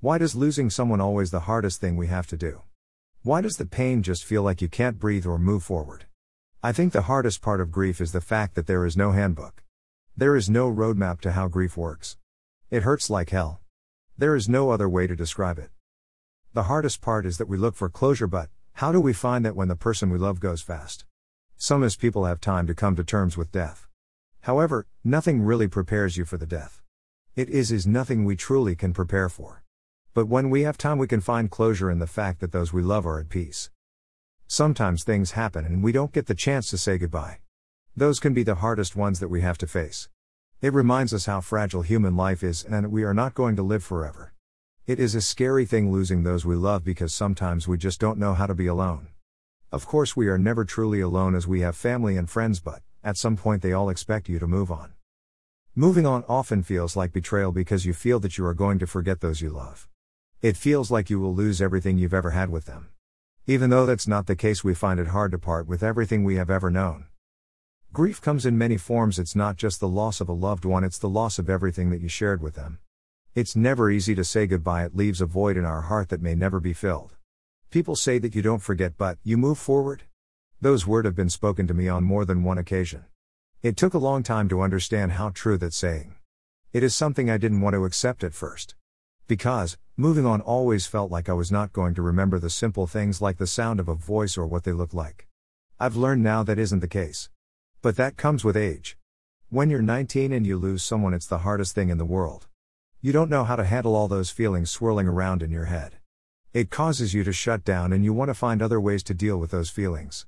Why does losing someone always the hardest thing we have to do? Why does the pain just feel like you can't breathe or move forward? I think the hardest part of grief is the fact that there is no handbook. There is no roadmap to how grief works. It hurts like hell. There is no other way to describe it. The hardest part is that we look for closure, but how do we find that when the person we love goes fast? Some as people have time to come to terms with death. However, nothing really prepares you for the death. It is is nothing we truly can prepare for. But when we have time, we can find closure in the fact that those we love are at peace. Sometimes things happen and we don't get the chance to say goodbye. Those can be the hardest ones that we have to face. It reminds us how fragile human life is and that we are not going to live forever. It is a scary thing losing those we love because sometimes we just don't know how to be alone. Of course, we are never truly alone as we have family and friends, but at some point they all expect you to move on. Moving on often feels like betrayal because you feel that you are going to forget those you love. It feels like you will lose everything you've ever had with them. Even though that's not the case, we find it hard to part with everything we have ever known. Grief comes in many forms, it's not just the loss of a loved one, it's the loss of everything that you shared with them. It's never easy to say goodbye, it leaves a void in our heart that may never be filled. People say that you don't forget, but you move forward? Those words have been spoken to me on more than one occasion. It took a long time to understand how true that saying. It is something I didn't want to accept at first. Because, moving on always felt like I was not going to remember the simple things like the sound of a voice or what they look like. I've learned now that isn't the case. But that comes with age. When you're 19 and you lose someone, it's the hardest thing in the world. You don't know how to handle all those feelings swirling around in your head. It causes you to shut down and you want to find other ways to deal with those feelings.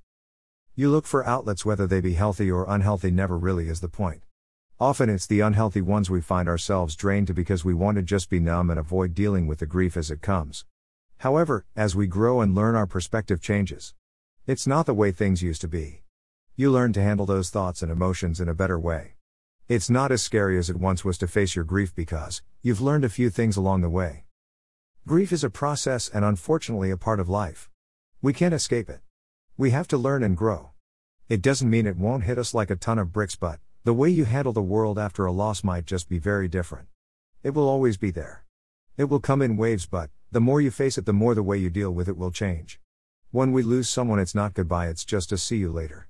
You look for outlets, whether they be healthy or unhealthy, never really is the point. Often it's the unhealthy ones we find ourselves drained to because we want to just be numb and avoid dealing with the grief as it comes. However, as we grow and learn, our perspective changes. It's not the way things used to be. You learn to handle those thoughts and emotions in a better way. It's not as scary as it once was to face your grief because you've learned a few things along the way. Grief is a process and unfortunately a part of life. We can't escape it. We have to learn and grow. It doesn't mean it won't hit us like a ton of bricks, but the way you handle the world after a loss might just be very different. It will always be there. It will come in waves, but the more you face it, the more the way you deal with it will change. When we lose someone, it's not goodbye, it's just a see you later.